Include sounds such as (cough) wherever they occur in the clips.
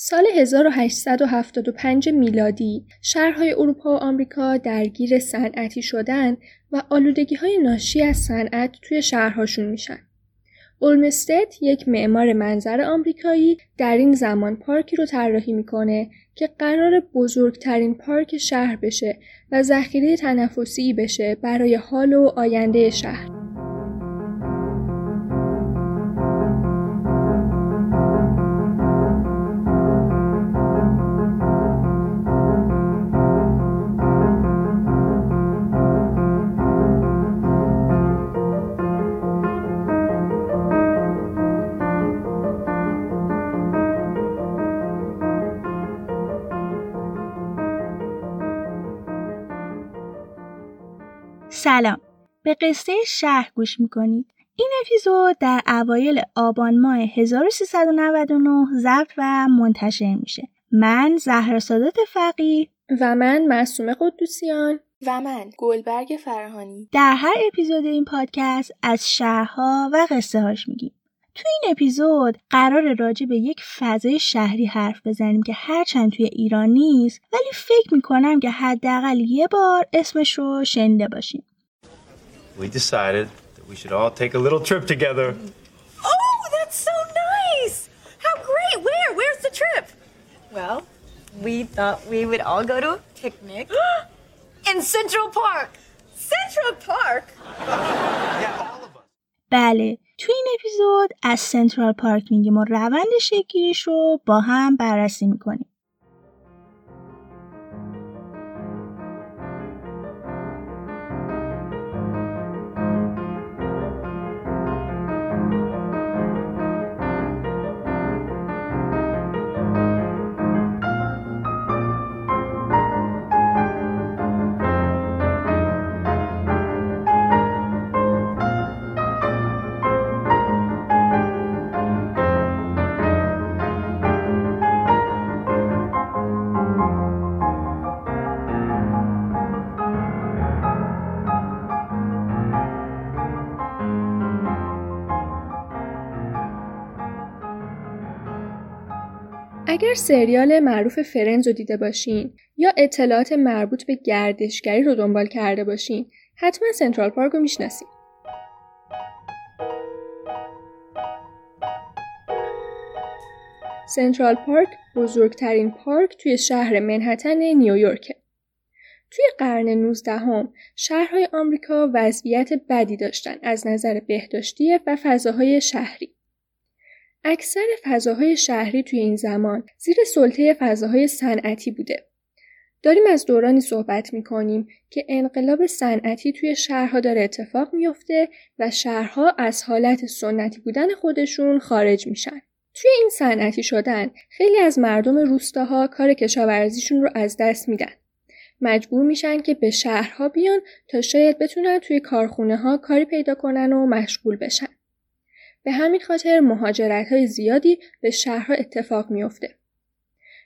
سال 1875 میلادی شهرهای اروپا و آمریکا درگیر صنعتی شدن و آلودگی های ناشی از صنعت توی شهرهاشون میشن. اولمستد یک معمار منظر آمریکایی در این زمان پارکی رو طراحی می‌کنه که قرار بزرگترین پارک شهر بشه و ذخیره تنفسی بشه برای حال و آینده شهر. سلام. به قصه شهر گوش می‌کنید. این اپیزود در اوایل آبان ماه 1399 ضبط و منتشر میشه. من زهرا سادات فقی. و من معصومه قدوسیان. و من گلبرگ فرهانی. در هر اپیزود این پادکست از شهرها و قصه هاش میگیم. تو این اپیزود قرار راجع به یک فضای شهری حرف بزنیم که هرچند توی ایران نیست ولی فکر می‌کنم که حداقل یه بار اسمش رو شنیده باشیم. we decided that we should all take a little trip together. Oh, that's so nice! How great! Where? Where's the trip? Well, we thought we would all go to a picnic (gasps) in Central Park. Central Park? Yeah, all of us. بله تو این اپیزود از سنترال پارک میگیم و روند شکلیش رو با هم بررسی میکنیم اگر سریال معروف فرنز رو دیده باشین یا اطلاعات مربوط به گردشگری رو دنبال کرده باشین حتما سنترال پارک رو می‌شناسین. سنترال پارک بزرگترین پارک توی شهر منحتن نیویورکه. توی قرن 19 هم شهرهای آمریکا وضعیت بدی داشتن از نظر بهداشتی و فضاهای شهری. اکثر فضاهای شهری توی این زمان زیر سلطه فضاهای صنعتی بوده. داریم از دورانی صحبت می کنیم که انقلاب صنعتی توی شهرها داره اتفاق میفته و شهرها از حالت سنتی بودن خودشون خارج میشن. توی این صنعتی شدن خیلی از مردم روستاها کار کشاورزیشون رو از دست میدن. مجبور میشن که به شهرها بیان تا شاید بتونن توی کارخونه ها کاری پیدا کنن و مشغول بشن. به همین خاطر مهاجرت های زیادی به شهرها اتفاق میافته.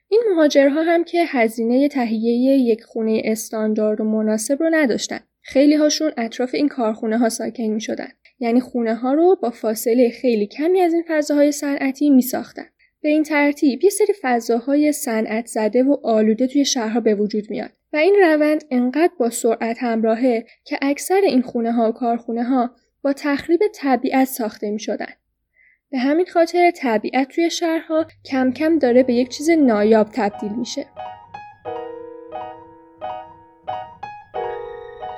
این مهاجرها هم که هزینه تهیه یک خونه استاندارد و مناسب رو نداشتن. خیلی هاشون اطراف این کارخونه ها ساکن می شدن. یعنی خونه ها رو با فاصله خیلی کمی از این فضاهای صنعتی می ساختن. به این ترتیب یه سری فضاهای صنعت زده و آلوده توی شهرها به وجود میاد و این روند انقدر با سرعت همراهه که اکثر این خونه ها و کارخونه ها با تخریب طبیعت ساخته می شدن. به همین خاطر طبیعت توی شهرها کم کم داره به یک چیز نایاب تبدیل میشه.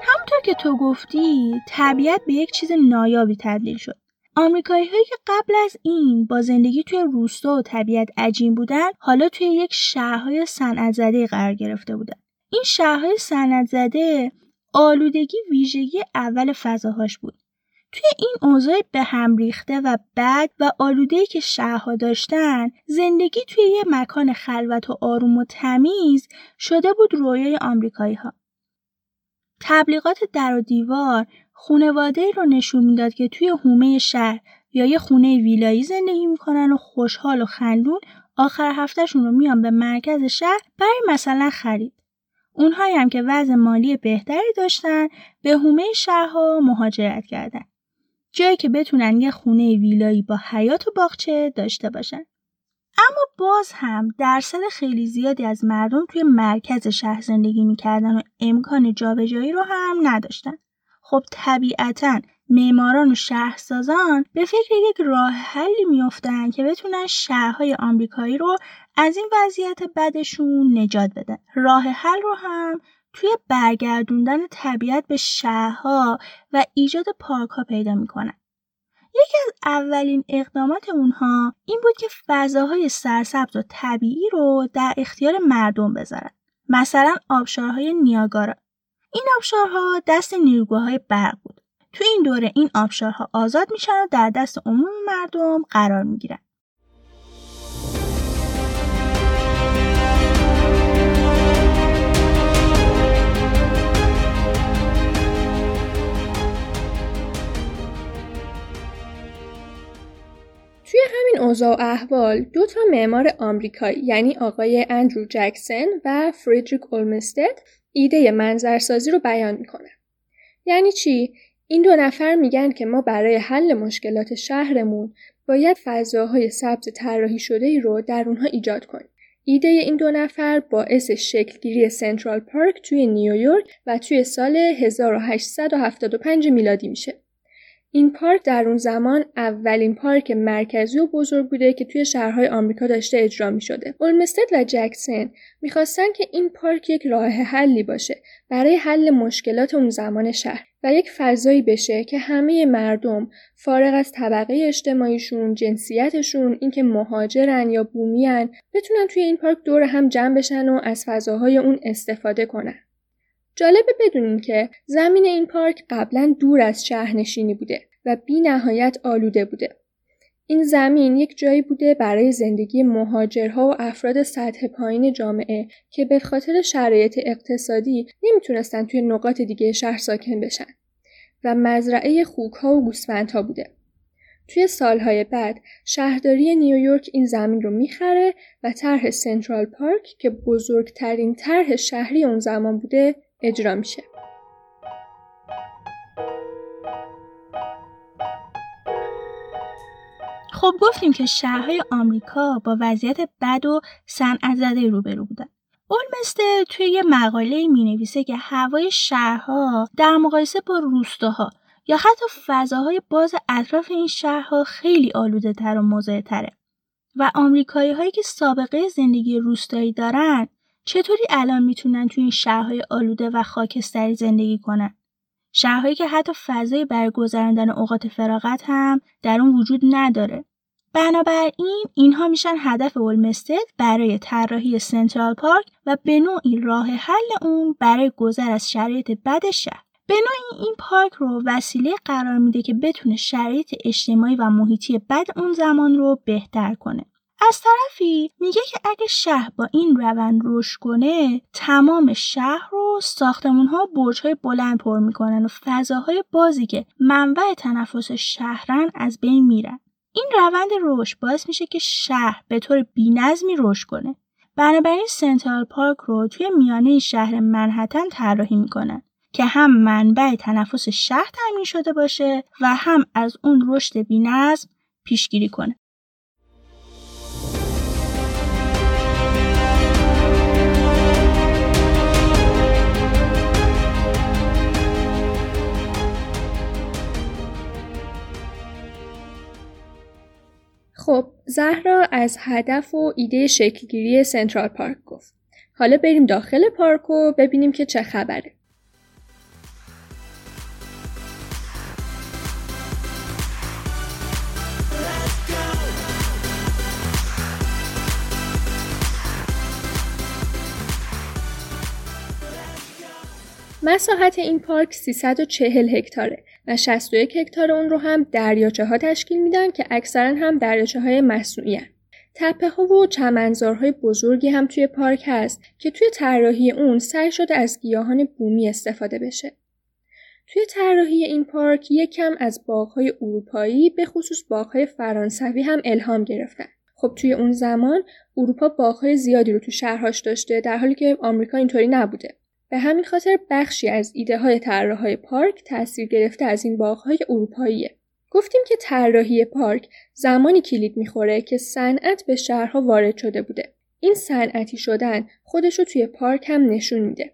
همونطور که تو گفتی طبیعت به یک چیز نایابی تبدیل شد. آمریکایی هایی که قبل از این با زندگی توی روستا و طبیعت عجین بودن حالا توی یک شهرهای صنعت قرار گرفته بودن. این شهرهای صنعت زده آلودگی ویژگی اول فضاهاش بود. توی این اوضاع به هم ریخته و بد و آلوده که شهرها داشتن زندگی توی یه مکان خلوت و آروم و تمیز شده بود رویای آمریکایی ها. تبلیغات در و دیوار خونواده رو نشون می‌داد که توی حومه شهر یا یه خونه ویلایی زندگی می‌کنن و خوشحال و خندون آخر هفتهشون رو میان به مرکز شهر برای مثلا خرید. اونهایی هم که وضع مالی بهتری داشتن به حومه شهرها مهاجرت کردن. جایی که بتونن یه خونه ویلایی با حیات و باغچه داشته باشن. اما باز هم درصد خیلی زیادی از مردم توی مرکز شهر زندگی می‌کردن و امکان جابجایی رو هم نداشتن. خب طبیعتا معماران و شهرسازان به فکر یک راه حلی میافتن که بتونن شهرهای آمریکایی رو از این وضعیت بدشون نجات بدن. راه حل رو هم توی برگردوندن طبیعت به شهرها و ایجاد پارک ها پیدا می‌کنن. یکی از اولین اقدامات اونها این بود که فضاهای سرسبز و طبیعی رو در اختیار مردم بذارن. مثلا آبشارهای نیاگارا. این آبشارها دست نیروگاههای برق بود. تو این دوره این آبشارها آزاد میشن و در دست عموم مردم قرار می‌گیرن. اوضاع و احوال دو تا معمار آمریکایی یعنی آقای اندرو جکسن و فریدریک اولمستد ایده منظرسازی رو بیان می‌کنن. یعنی چی؟ این دو نفر میگن که ما برای حل مشکلات شهرمون باید فضاهای سبز طراحی شده ای رو در اونها ایجاد کنیم. ایده این دو نفر باعث شکلگیری سنترال پارک توی نیویورک و توی سال 1875 میلادی میشه. این پارک در اون زمان اولین پارک مرکزی و بزرگ بوده که توی شهرهای آمریکا داشته اجرا می شده. اولمستد و جکسن می‌خواستن که این پارک یک راه حلی باشه برای حل مشکلات اون زمان شهر و یک فضایی بشه که همه مردم فارغ از طبقه اجتماعیشون، جنسیتشون، اینکه مهاجرن یا بومیان بتونن توی این پارک دور هم جمع بشن و از فضاهای اون استفاده کنن. جالبه بدونین که زمین این پارک قبلا دور از شهرنشینی بوده و بی نهایت آلوده بوده. این زمین یک جایی بوده برای زندگی مهاجرها و افراد سطح پایین جامعه که به خاطر شرایط اقتصادی نمی‌تونستن توی نقاط دیگه شهر ساکن بشن و مزرعه خوکها و گوسفندها بوده. توی سالهای بعد شهرداری نیویورک این زمین رو می‌خره و طرح سنترال پارک که بزرگترین طرح شهری اون زمان بوده اجرا میشه. خب گفتیم که شهرهای آمریکا با وضعیت بد و صنعت زده روبرو بودن. اولمسته توی یه مقاله می نویسه که هوای شهرها در مقایسه با روستاها یا حتی فضاهای باز اطراف این شهرها خیلی آلوده تر و مزه و آمریکایی هایی که سابقه زندگی روستایی دارن چطوری الان می‌تونن توی این شهرهای آلوده و خاکستری زندگی کنن؟ شهرهایی که حتی فضای برگذراندن اوقات فراغت هم در اون وجود نداره. بنابراین اینها میشن هدف اولمستد برای طراحی سنترال پارک و به نوعی راه حل اون برای گذر از شرایط بد شهر. به نوعی این پارک رو وسیله قرار میده که بتونه شرایط اجتماعی و محیطی بد اون زمان رو بهتر کنه. از طرفی میگه که اگه شهر با این روند رشد کنه تمام شهر رو ساختمون ها برج های بلند پر می‌کنن و فضاهای بازی که منبع تنفس شهرن از بین میرن. این روند رشد باعث میشه که شهر به طور بینظمی رشد کنه. بنابراین سنترال پارک رو توی میانه شهر منحتن طراحی می‌کنن که هم منبع تنفس شهر تامین شده باشه و هم از اون رشد بینظم پیشگیری کنه. زهرا از هدف و ایده شکلگیری سنترال پارک گفت. حالا بریم داخل پارک و ببینیم که چه خبره. مساحت این پارک 340 هکتاره و 61 هکتار اون رو هم دریاچه ها تشکیل میدن که اکثرا هم دریاچه های مصنوعی. تپه ها و چمنزارهای بزرگی هم توی پارک هست که توی طراحی اون سعی شده از گیاهان بومی استفاده بشه. توی طراحی این پارک یکم از باغهای اروپایی به خصوص باغهای فرانسوی هم الهام گرفتن. خب توی اون زمان اروپا باغهای زیادی رو تو شهرهاش داشته در حالی که آمریکا اینطوری نبوده. به همین خاطر بخشی از ایده های طراحهای پارک تاثیر گرفته از این باغهای اروپاییه. گفتیم که طراحی پارک زمانی کلید می‌خوره که صنعت به شهرها وارد شده بوده. این صنعتی شدن خودش رو توی پارک هم نشون میده.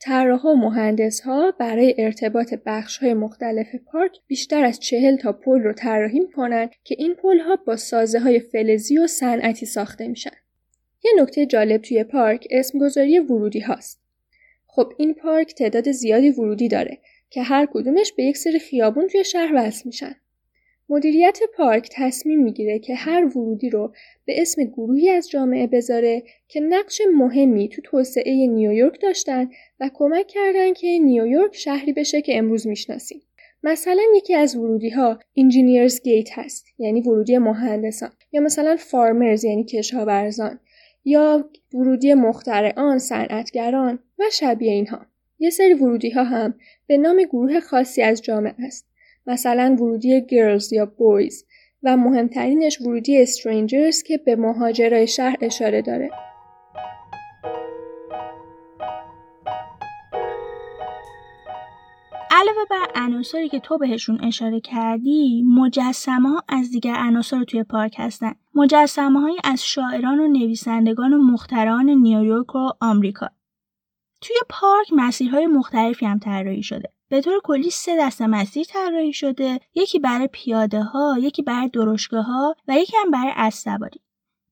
طراحا و مهندسها برای ارتباط های مختلف پارک بیشتر از چهل تا پل رو طراحی می‌کنن که این ها با سازه های فلزی و صنعتی ساخته میشن. یه نکته جالب توی پارک اسمگذاری ورودی هاست. خب این پارک تعداد زیادی ورودی داره که هر کدومش به یک سری خیابون توی شهر وصل میشن. مدیریت پارک تصمیم می‌گیره که هر ورودی رو به اسم گروهی از جامعه بذاره که نقش مهمی تو توسعه نیویورک داشتن و کمک کردن که نیویورک شهری بشه که امروز می‌شناسیم. مثلا یکی از ورودی ها انجینیرز گیت هست یعنی ورودی مهندسان یا مثلا فارمرز یعنی کشاورزان یا ورودی مخترعان صنعتگران و شبیه اینها یه سری ورودی ها هم به نام گروه خاصی از جامعه است مثلا ورودی گرلز یا بویز و مهمترینش ورودی استرینجرز که به مهاجرای شهر اشاره داره. علاوه بر عناصری که تو بهشون اشاره کردی مجسمه ها از دیگر عناصر توی پارک هستن. مجسمه هایی از شاعران و نویسندگان و مختران نیویورک و آمریکا. توی پارک مسیرهای مختلفی هم طراحی شده. به طور کلی سه دسته مسیر طراحی شده. یکی برای پیاده ها یکی برای درشگاه ها و یکی هم برای اسبسواری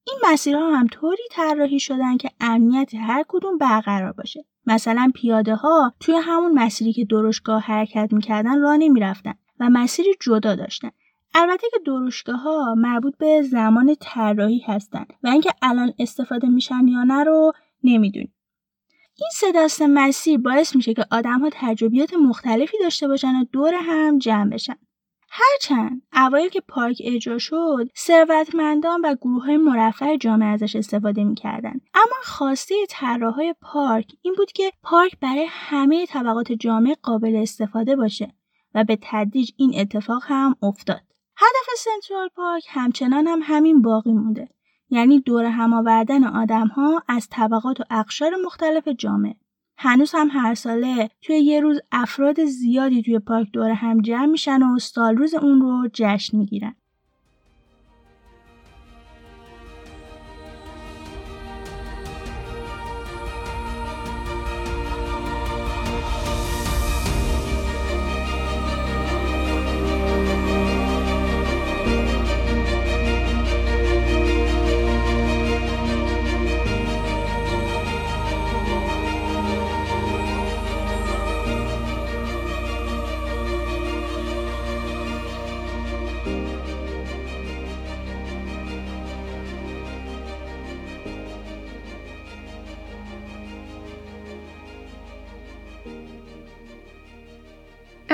این مسیرها هم طوری طراحی شدن که امنیت هر کدوم برقرار باشه. مثلا پیاده ها توی همون مسیری که درشگاه حرکت می‌کردن راه نمی‌رفتن و مسیری جدا داشتن البته که درشگاه ها مربوط به زمان طراحی هستن و اینکه الان استفاده میشن یا نه رو نمی‌دونیم این سه دست مسیر باعث میشه که آدم ها تجربیات مختلفی داشته باشن و دور هم جمع بشن. هرچند اوایل که پارک اجرا شد ثروتمندان و گروه های مرفع جامعه ازش استفاده می‌کردن اما خواسته طراحهای پارک این بود که پارک برای همه طبقات جامعه قابل استفاده باشه و به تدریج این اتفاق هم افتاد. هدف سنترال پارک همچنان هم همین باقی مونده. یعنی دور هم آوردن آدم ها از طبقات و اقشار مختلف جامعه. هنوز هم هر ساله توی یه روز افراد زیادی توی پارک دور هم جمع میشن و سال روز اون رو جشن می‌گیرن.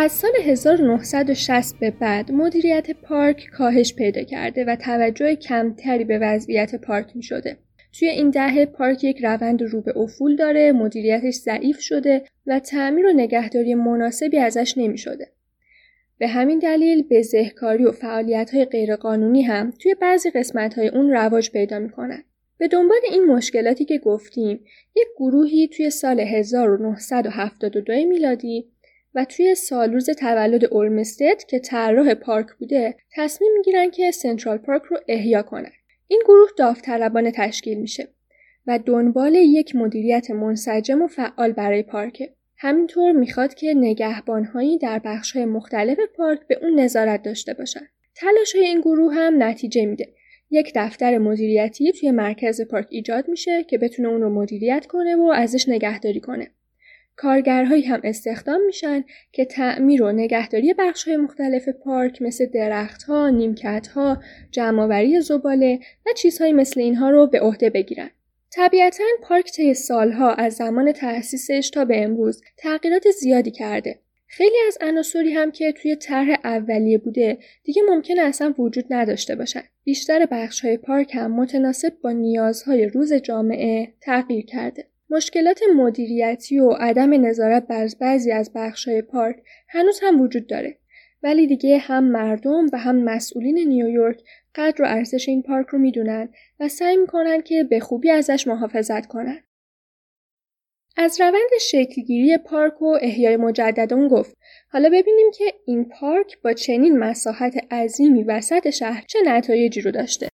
از سال 1960 به بعد مدیریت پارک کاهش پیدا کرده و توجه کمتری به وضعیت پارک می شده. توی این دهه پارک یک روند رو به افول داره، مدیریتش ضعیف شده و تعمیر و نگهداری مناسبی ازش نمی شده. به همین دلیل بزهکاری و فعالیت های غیرقانونی هم توی بعضی قسمت های اون رواج پیدا می کنن. به دنبال این مشکلاتی که گفتیم، یک گروهی توی سال 1972 میلادی و توی سالروز تولد اولمستد که طراح پارک بوده تصمیم می‌گیرن که سنترال پارک رو احیا کنن. این گروه داوطلبانه تشکیل میشه و دنبال یک مدیریت منسجم و فعال برای پارک. همینطور می‌خواد که نگهبانهایی در بخشهای مختلف پارک به اون نظارت داشته باشن. تلاش این گروه هم نتیجه میده. یک دفتر مدیریتی توی مرکز پارک ایجاد میشه که بتونه اون رو مدیریت کنه و ازش نگهداری کنه. کارگرهایی هم استخدام میشن که تعمیر و نگهداری های مختلف پارک مثل درختها، نیمکتها، جمعآوری زباله و چیزهایی مثل اینها رو به عهده بگیرن. طبیعتا پارک طی سالها از زمان تأسیسش تا به امروز تغییرات زیادی کرده. خیلی از عناصری هم که توی طرح اولیه بوده دیگه ممکن اصلا وجود نداشته باشن. بیشتر های پارک هم متناسب با نیازهای روز جامعه تغییر کرده. مشکلات مدیریتی و عدم نظارت بر بعضی از بخش‌های پارک هنوز هم وجود داره ولی دیگه هم مردم و هم مسئولین نیویورک قدر و ارزش این پارک رو می‌دونن و سعی می‌کنن که به خوبی ازش محافظت کنن. از روند شکلگیری پارک و احیای مجددون گفت حالا ببینیم که این پارک با چنین مساحت عظیمی وسط شهر چه نتایجی رو داشته.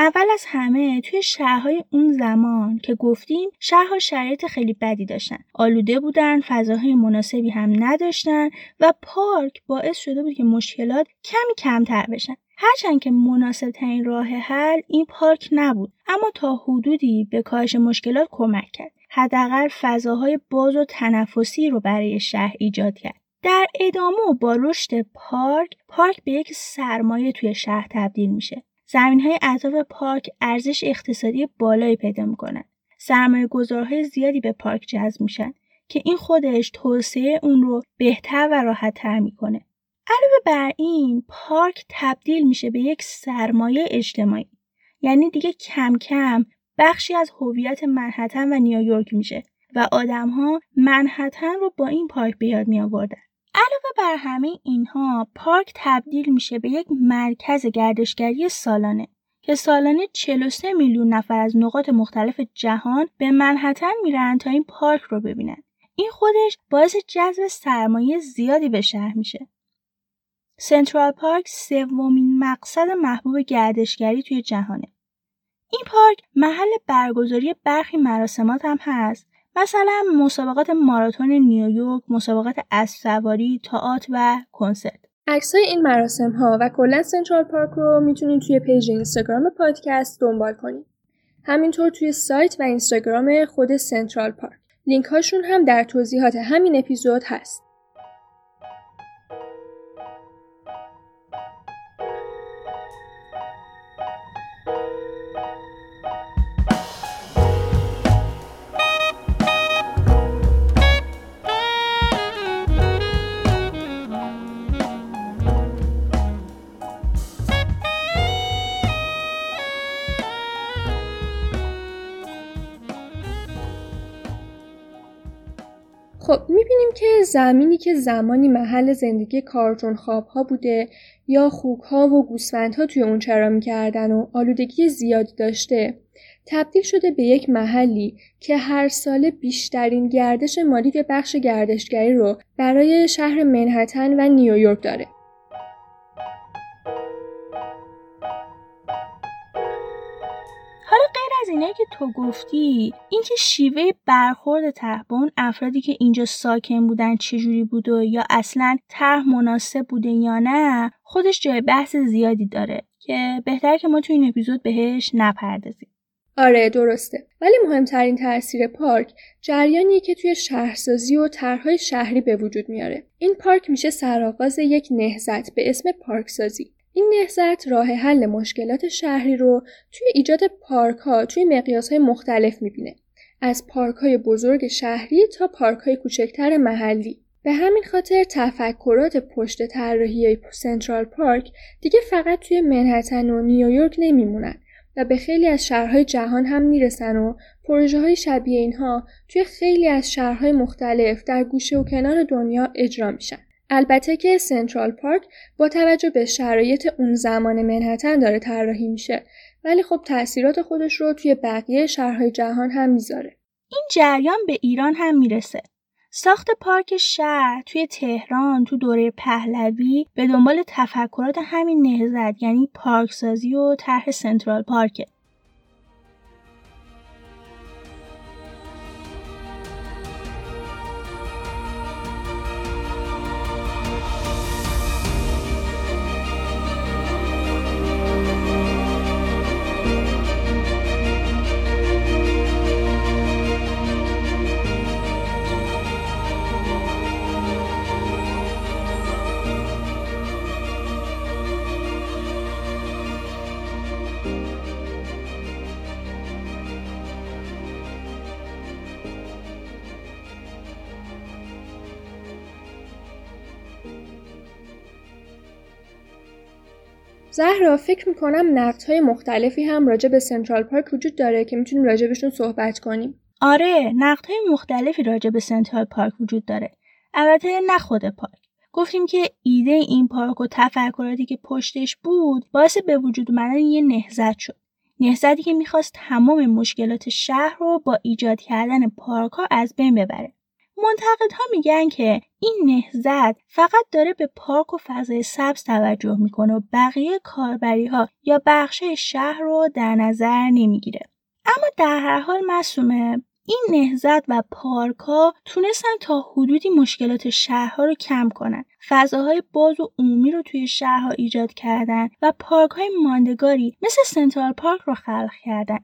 اول از همه توی شهرهای اون زمان که گفتیم شهرها شرایط خیلی بدی داشتن. آلوده بودن فضاهای مناسبی هم نداشتن و پارک باعث شده بود که مشکلات کمی کمتر بشن. هرچند که مناسب ترین راه حل این پارک نبود اما تا حدودی به کاهش مشکلات کمک کرد. حداقل فضاهای باز و تنفسی رو برای شهر ایجاد کرد. در ادامه و با رشد پارک پارک به یک سرمایه توی شهر تبدیل میشه. زمین های اطراف پارک ارزش اقتصادی بالایی پیدا می‌کنن. سرمایه گذارهای زیادی به پارک جذب میشن که این خودش توسعه اون رو بهتر و راحت تر می‌کنه. علاوه بر این پارک تبدیل میشه به یک سرمایه اجتماعی یعنی دیگه کم کم بخشی از هویت منحتن و نیویورک میشه و آدمها منحتن رو با این پارک به یاد می. علاوه بر همه اینها پارک تبدیل میشه به یک مرکز گردشگری سالانه که سالانه 43 میلیون نفر از نقاط مختلف جهان به منحتن میرن تا این پارک رو ببینن. این خودش باعث جذب سرمایه زیادی به شهر میشه. سنترال پارک سومین مقصد محبوب گردشگری توی جهانه. این پارک محل برگزاری برخی مراسمات هم هست مثلا مسابقات ماراتون نیویورک، مسابقات اسبسواری، تئاتر و کنسرت. عکسای این مراسم ها و کلا سنترال پارک رو می‌تونید توی page اینستاگرام پادکست دنبال کنید. همینطور توی سایت و اینستاگرام خود سنترال پارک. لینک هاشون هم در توضیحات همین اپیزود هست. زمینی که زمانی محل زندگی کارتون خواب ها بوده یا خوک ها و گوسفند ها توی اون چرا می‌کردن و آلودگی زیادی داشته تبدیل شده به یک محلی که هر سال بیشترین گردش مالی به بخش گردشگری رو برای شهر منحتن و نیویورک داره. اینه که تو گفتی اینکه شیوه برخورد طرح با اون افرادی که اینجا ساکن بودن چجوری بود و یا اصلا طرح مناسب بوده یا نه خودش جای بحث زیادی داره که بهتر که ما تو این اپیزود بهش نپردازیم. آره درسته. ولی مهمترین تاثیر پارک جریانیه که توی شهرسازی و طرحهای شهری به وجود میاره. این پارک میشه سرآغاز یک نهزت به اسم پارکسازی. این نهضت راه حل مشکلات شهری رو توی ایجاد پارک ها توی مقیاس های مختلف می‌بینه. از پارک های بزرگ شهری تا پارک های کوچکتر محلی. به همین خاطر تفکرات پشت طراحی سنترال پارک دیگه فقط توی منحتن و نیویورک نمیمونن و به خیلی از شهرهای جهان هم می‌رسن و پروژه های شبیه اینها توی خیلی از شهرهای مختلف در گوشه و کنار دنیا اجرا میشن. البته که سنترال پارک با توجه به شرایط اون زمان منحتن داره طراحی میشه ولی خب تاثیرات خودش رو توی بقیه شهرهای جهان هم می‌ذاره. این جریان به ایران هم می‌رسه. ساخت پارک شهر توی تهران تو دوره پهلوی به دنبال تفکرات همین نهزت یعنی پارکسازی و طرح سنترال پارکه. زهرا فکر می‌کنم های مختلفی هم راجع به سنترال پارک وجود داره که می‌تونیم راجع صحبت کنیم. آره های مختلفی راجع به سنترال پارک وجود داره. البته نه خود پارک. گفتیم که ایده این پارک و تفکراتی که پشتش بود باعث به وجود اومدن یه نهزت شد. نهزتی که می‌خواست تمام مشکلات شهر رو با ایجاد کردن پارک ها از بین ببره. منتقدها میگن که این نهزت فقط داره به پارک و فضای سبز توجه می‌کنه و بقیه کاربری ها یا بخش شهر رو در نظر نمی‌گیره. اما در هر حال مسومه این نهزت و پارک ها تونستن تا حدودی مشکلات شهرها رو کم کنن. فضاهای باز و عمومی رو توی شهرها ایجاد کردن و پارک های ماندگاری مثل سنترال پارک رو خلق کردن.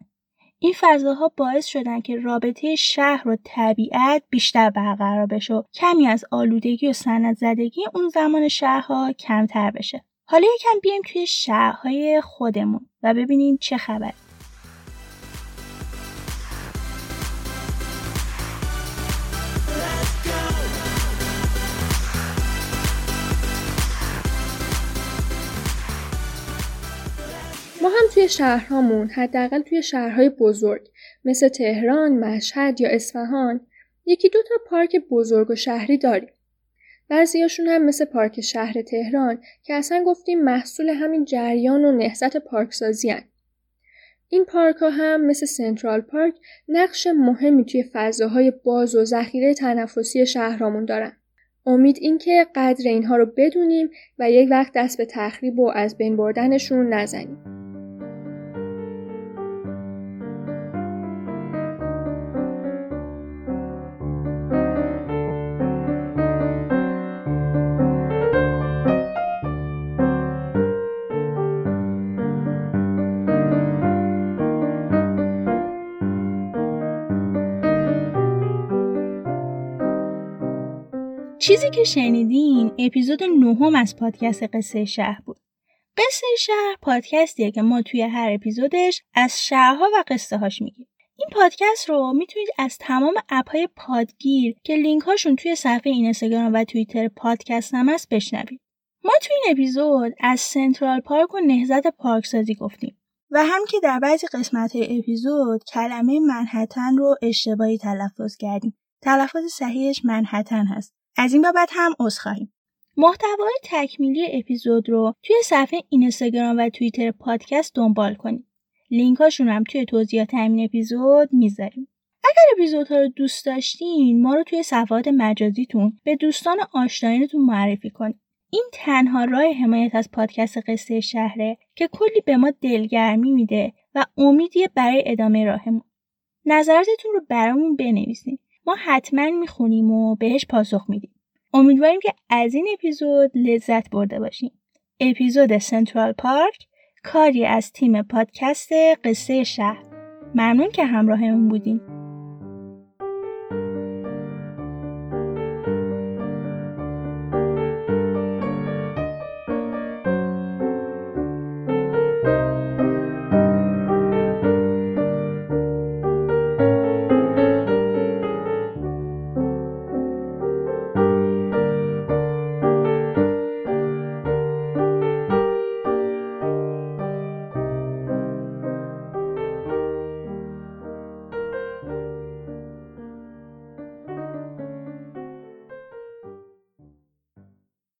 این فضاها باعث شدن که رابطه شهر و طبیعت بیشتر برقرار بشه و کمی از آلودگی و سنت زدگی اون زمان شهرها کمتر بشه. حالا یکم بیایم توی شهرهای خودمون و ببینیم چه خبر. هم توی شهرهامون حداقل توی شهرهای بزرگ مثل تهران، مشهد یا اصفهان یکی دو تا پارک بزرگ و شهری داریم. بعضیاشون هم مثل پارک شهر تهران که اصلا گفتیم محصول همین جریان و نهضت پارکسازی هن. این پارک ها هم مثل سنترال پارک نقش مهمی توی فضاهای باز و ذخیره تنفسی شهرامون دارن. امید اینکه قدر اینها رو بدونیم و یک وقت دست به تخریب و از بین بردنشون نزنیم. چیزی که شنیدین اپیزود نهم از پادکست قصه شهر بود. قصه شهر پادکستیه که ما توی هر اپیزودش از شهرها و قصه هاش میگیم. این پادکست رو می‌تونید از تمام اپ های پادگیر که لینک هاشون توی صفحه اینستاگرام و توییتر پادکست هم هست بشنوید. ما توی این اپیزود از سنترال پارک و نهزت پارکسازی گفتیم. و هم که در بعضی قسمت های اپیزود کلمه منحتن رو اشتباهی تلفظ کردیم. تلفظ صحیحش منحتن هست. از این بابت هم عذرخواهیم محتوای تکمیلی اپیزود رو توی صفحه اینستاگرام و توییتر پادکست دنبال کنید. لینکاشون هم توی توضیحات همین اپیزود می‌ذاریم. اگر اپیزودها رو دوست داشتین ما رو توی صفحات مجازیتون به دوستان آشنایانتون معرفی کنید. این تنها راه حمایت از پادکست قصه شهره که کلی به ما دلگرمی میده و امیدیه برای ادامه راهمون. نظراتتون رو برامون بنویسید ما حتما می‌خونیم و بهش پاسخ میدیم. امیدواریم که از این اپیزود لذت برده باشیم. اپیزود سنترال پارک کاری از تیم پادکست قصه شهر. ممنون که همراهمون بودیم.